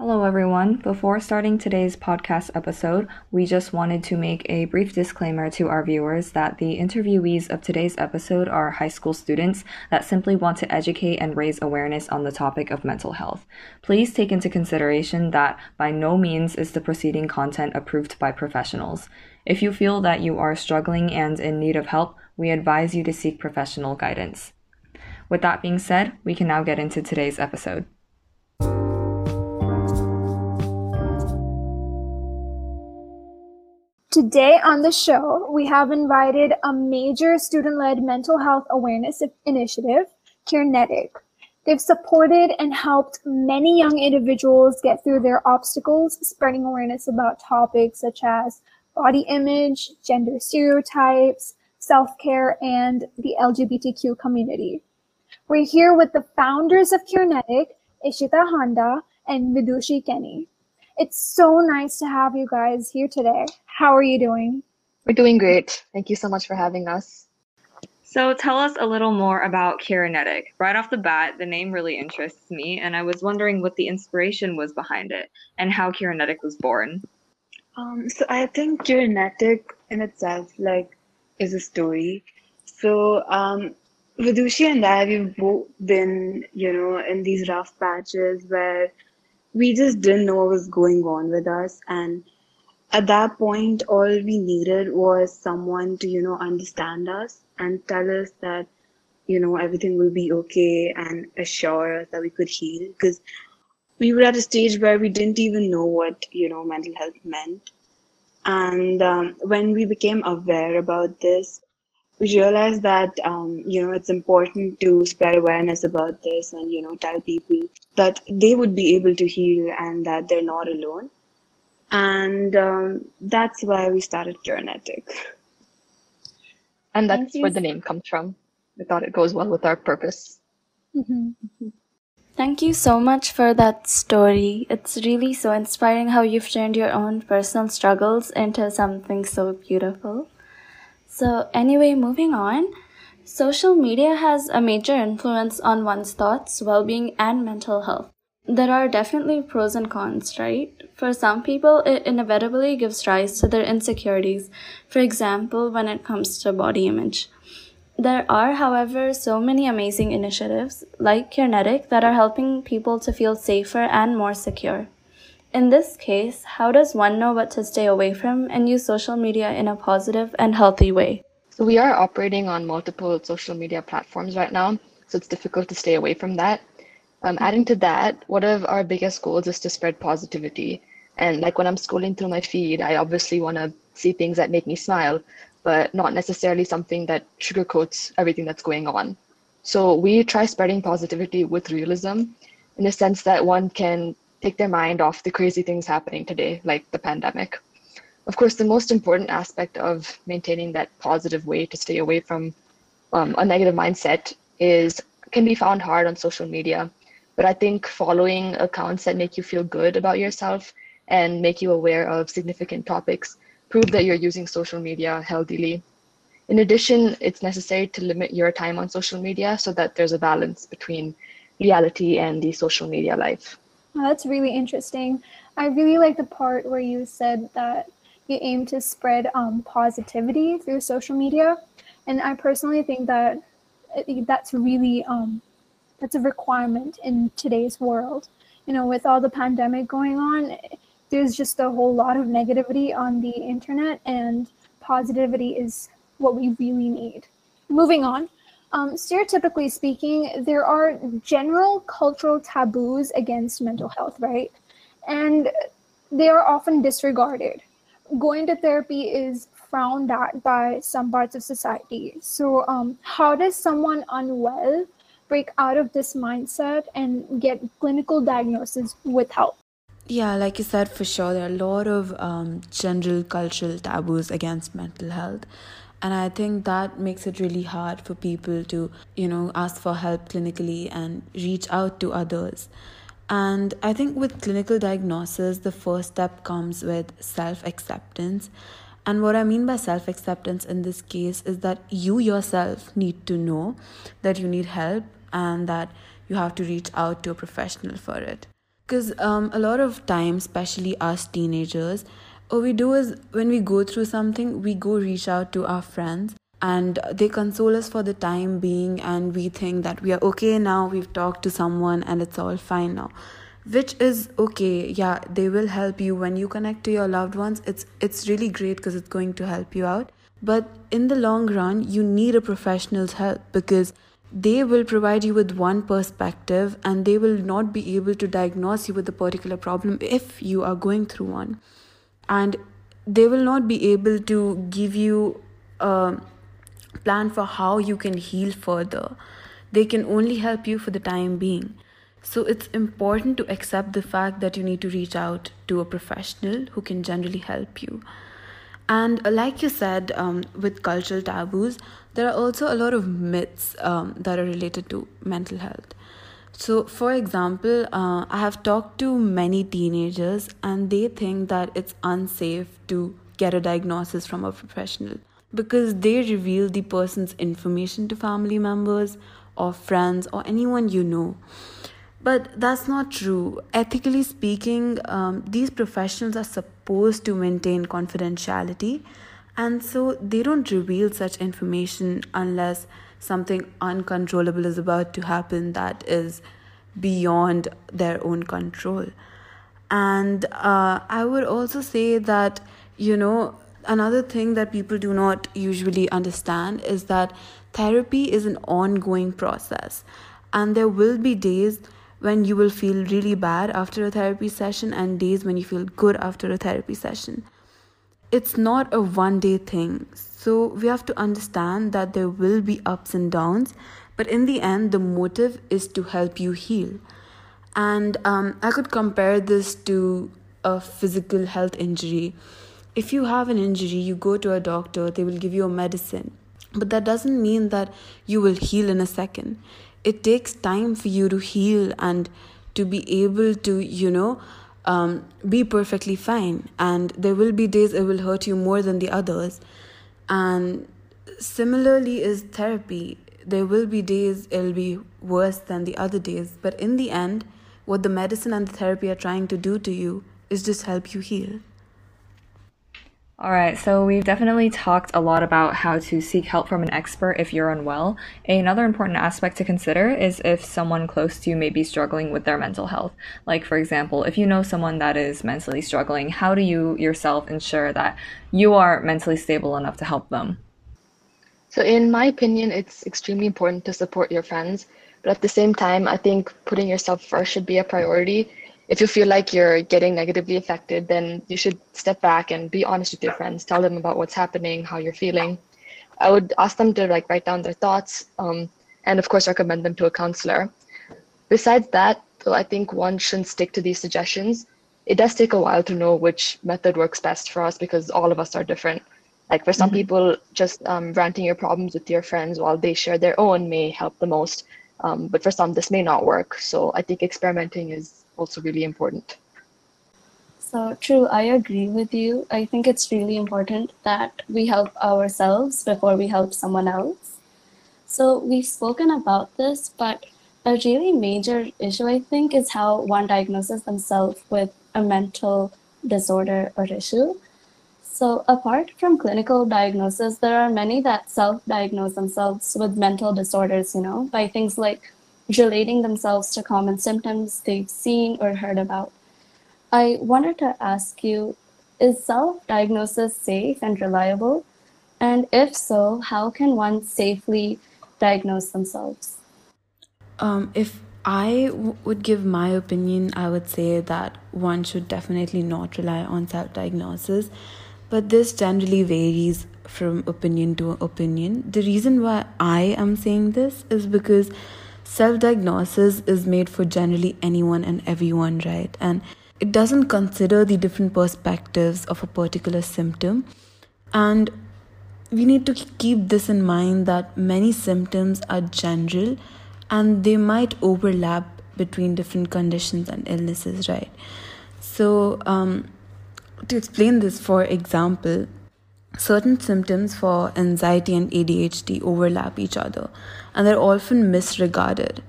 Hello, everyone. Before starting today's podcast episode, we just wanted to make a brief disclaimer to our viewers that the interviewees of today's episode are high school students that simply want to educate and raise awareness on the topic of mental health. Please take into consideration that by no means is the preceding content approved by professionals. If you feel that you are struggling and in need of help, we advise you to seek professional guidance. With that being said, we can now get into today's episode. Today on the show, we have invited a major student led mental health awareness initiative, Carenetic. They've supported and helped many young individuals get through their obstacles, spreading awareness about topics such as body image, gender stereotypes, self care, and the LGBTQ community. We're here with the founders of Carenetic, Ishita Honda and Vidushi Kenny. It's so nice to have you guys here today. How are you doing? We're doing great. Thank you so much for having us. So, tell us a little more about Carenetic. Right off the bat, the name really interests me, and I was wondering what the inspiration was behind it and how Carenetic was born. Um, so, I think Carenetic in itself, like, is a story. So, um, Vidushi and I, we've both been, you know, in these rough patches where we just didn't know what was going on with us. And at that point all we needed was someone to you know understand us and tell us that you know everything will be okay and assure us that we could heal. Because we were at a stage where we didn't even know what you know mental health meant. And um, when we became aware about this we realized that um, you know it's important to spread awareness about this and you know tell people that they would be able to heal and that they're not alone and um, that's why we started Carenetic. And that's where the name comes from. We thought it goes well with our purpose. Mm-hmm. Thank you so much for that story. It's really so inspiring how you've turned your own personal struggles into something so beautiful. So, anyway, moving on. Social media has a major influence on one's thoughts, well being, and mental health. There are definitely pros and cons, right? For some people, it inevitably gives rise to their insecurities, for example, when it comes to body image. There are, however, so many amazing initiatives, like Carenetic, that are helping people to feel safer and more secure. In this case, how does one know what to stay away from and use social media in a positive and healthy way? So, we are operating on multiple social media platforms right now, so it's difficult to stay away from that. Um, adding to that, one of our biggest goals is to spread positivity. And like when I'm scrolling through my feed, I obviously want to see things that make me smile, but not necessarily something that sugarcoats everything that's going on. So we try spreading positivity with realism in the sense that one can take their mind off the crazy things happening today, like the pandemic. Of course, the most important aspect of maintaining that positive way to stay away from um, a negative mindset is can be found hard on social media. But I think following accounts that make you feel good about yourself and make you aware of significant topics prove that you're using social media healthily. In addition, it's necessary to limit your time on social media so that there's a balance between reality and the social media life. Oh, that's really interesting. I really like the part where you said that you aim to spread um, positivity through social media. And I personally think that uh, that's really um, that's a requirement in today's world. You know, with all the pandemic going on, there's just a whole lot of negativity on the internet, and positivity is what we really need. Moving on. Um, stereotypically speaking, there are general cultural taboos against mental health, right? And they are often disregarded. Going to therapy is frowned at by some parts of society. So, um, how does someone unwell break out of this mindset and get clinical diagnosis with help? Yeah, like you said, for sure, there are a lot of um, general cultural taboos against mental health. And I think that makes it really hard for people to, you know, ask for help clinically and reach out to others. And I think with clinical diagnosis, the first step comes with self acceptance. And what I mean by self acceptance in this case is that you yourself need to know that you need help and that you have to reach out to a professional for it because um, a lot of times especially us teenagers what we do is when we go through something we go reach out to our friends and they console us for the time being and we think that we are okay now we've talked to someone and it's all fine now. Which is okay. Yeah they will help you. When you connect to your loved ones it's it's really great because it's going to help you out. But in the long run you need a professional's help because they will provide you with one perspective and they will not be able to diagnose you with a particular problem if you are going through one and they will not be able to give you a plan for how you can heal further. They can only help you for the time being. So it's important to accept the fact that you need to reach out to a professional who can generally help you. And uh, like you said, um, with cultural taboos, there are also a lot of myths um, that are related to mental health. So, for example, uh, I have talked to many teenagers, and they think that it's unsafe to get a diagnosis from a professional because they reveal the person's information to family members or friends or anyone you know. But that's not true. Ethically speaking, um, these professionals are supposed to maintain confidentiality, and so they don't reveal such information unless something uncontrollable is about to happen that is beyond their own control. And uh, I would also say that, you know, another thing that people do not usually understand is that therapy is an ongoing process, and there will be days when you will feel really bad after a therapy session and days when you feel good after a therapy session. It's not a one day thing. So we have to understand that there will be ups and downs, but in the end, the motive is to help you heal. And um, I could compare this to a physical health injury. If you have an injury, you go to a doctor, they will give you a medicine. But that doesn't mean that you will heal in a second it takes time for you to heal and to be able to you know um, be perfectly fine and there will be days it will hurt you more than the others and similarly is therapy. There will be days it'll be worse than the other days. But in the end what the medicine and the therapy are trying to do to you is just help you heal all right, so we've definitely talked a lot about how to seek help from an expert if you're unwell. Another important aspect to consider is if someone close to you may be struggling with their mental health. Like, for example, if you know someone that is mentally struggling, how do you yourself ensure that you are mentally stable enough to help them? So, in my opinion, it's extremely important to support your friends. But at the same time, I think putting yourself first should be a priority if you feel like you're getting negatively affected, then you should step back and be honest with your friends. Tell them about what's happening, how you're feeling. I would ask them to like write down their thoughts, um, and of course recommend them to a counselor. Besides that, though, I think one shouldn't stick to these suggestions. It does take a while to know which method works best for us because all of us are different. Like for some mm-hmm. people, just um, ranting your problems with your friends while they share their own may help the most. Um, but for some, this may not work. So I think experimenting is also really important. So, true, I agree with you. I think it's really important that we help ourselves before we help someone else. So, we've spoken about this, but a really major issue, I think, is how one diagnoses themselves with a mental disorder or issue. So, apart from clinical diagnosis, there are many that self diagnose themselves with mental disorders, you know, by things like relating themselves to common symptoms they've seen or heard about. I wanted to ask you is self diagnosis safe and reliable? And if so, how can one safely diagnose themselves? Um, if I w- would give my opinion, I would say that one should definitely not rely on self diagnosis, but this generally varies from opinion to opinion. The reason why I am saying this is because self diagnosis is made for generally anyone and everyone, right? And it doesn't consider the different perspectives of a particular symptom. And we need to keep this in mind that many symptoms are general and they might overlap between different conditions and illnesses, right? So, um, to explain this, for example, certain symptoms for anxiety and ADHD overlap each other and they're often misregarded.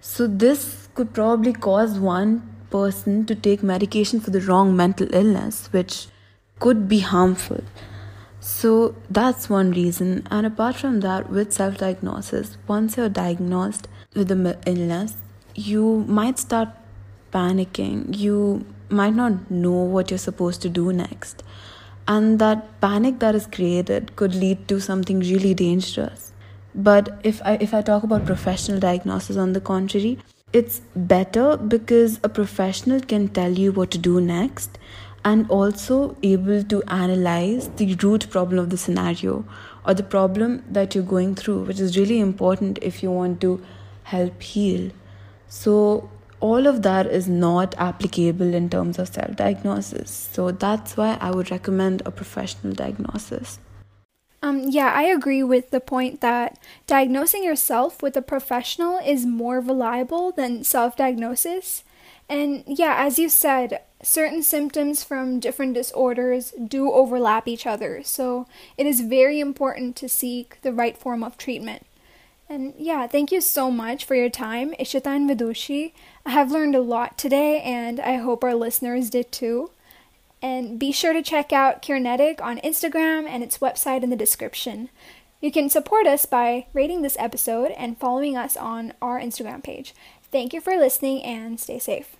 So, this could probably cause one person to take medication for the wrong mental illness, which could be harmful. So that's one reason. And apart from that, with self diagnosis, once you're diagnosed with the illness, you might start panicking. You might not know what you're supposed to do next. And that panic that is created could lead to something really dangerous. But if I, if I talk about professional diagnosis, on the contrary, it's better because a professional can tell you what to do next and also able to analyze the root problem of the scenario or the problem that you're going through, which is really important if you want to help heal. So, all of that is not applicable in terms of self diagnosis. So, that's why I would recommend a professional diagnosis. Um, yeah, I agree with the point that diagnosing yourself with a professional is more reliable than self diagnosis. And yeah, as you said, certain symptoms from different disorders do overlap each other, so it is very important to seek the right form of treatment. And yeah, thank you so much for your time, Ishita and Vidushi. I have learned a lot today, and I hope our listeners did too. And be sure to check out Carenetic on Instagram and its website in the description. You can support us by rating this episode and following us on our Instagram page. Thank you for listening and stay safe.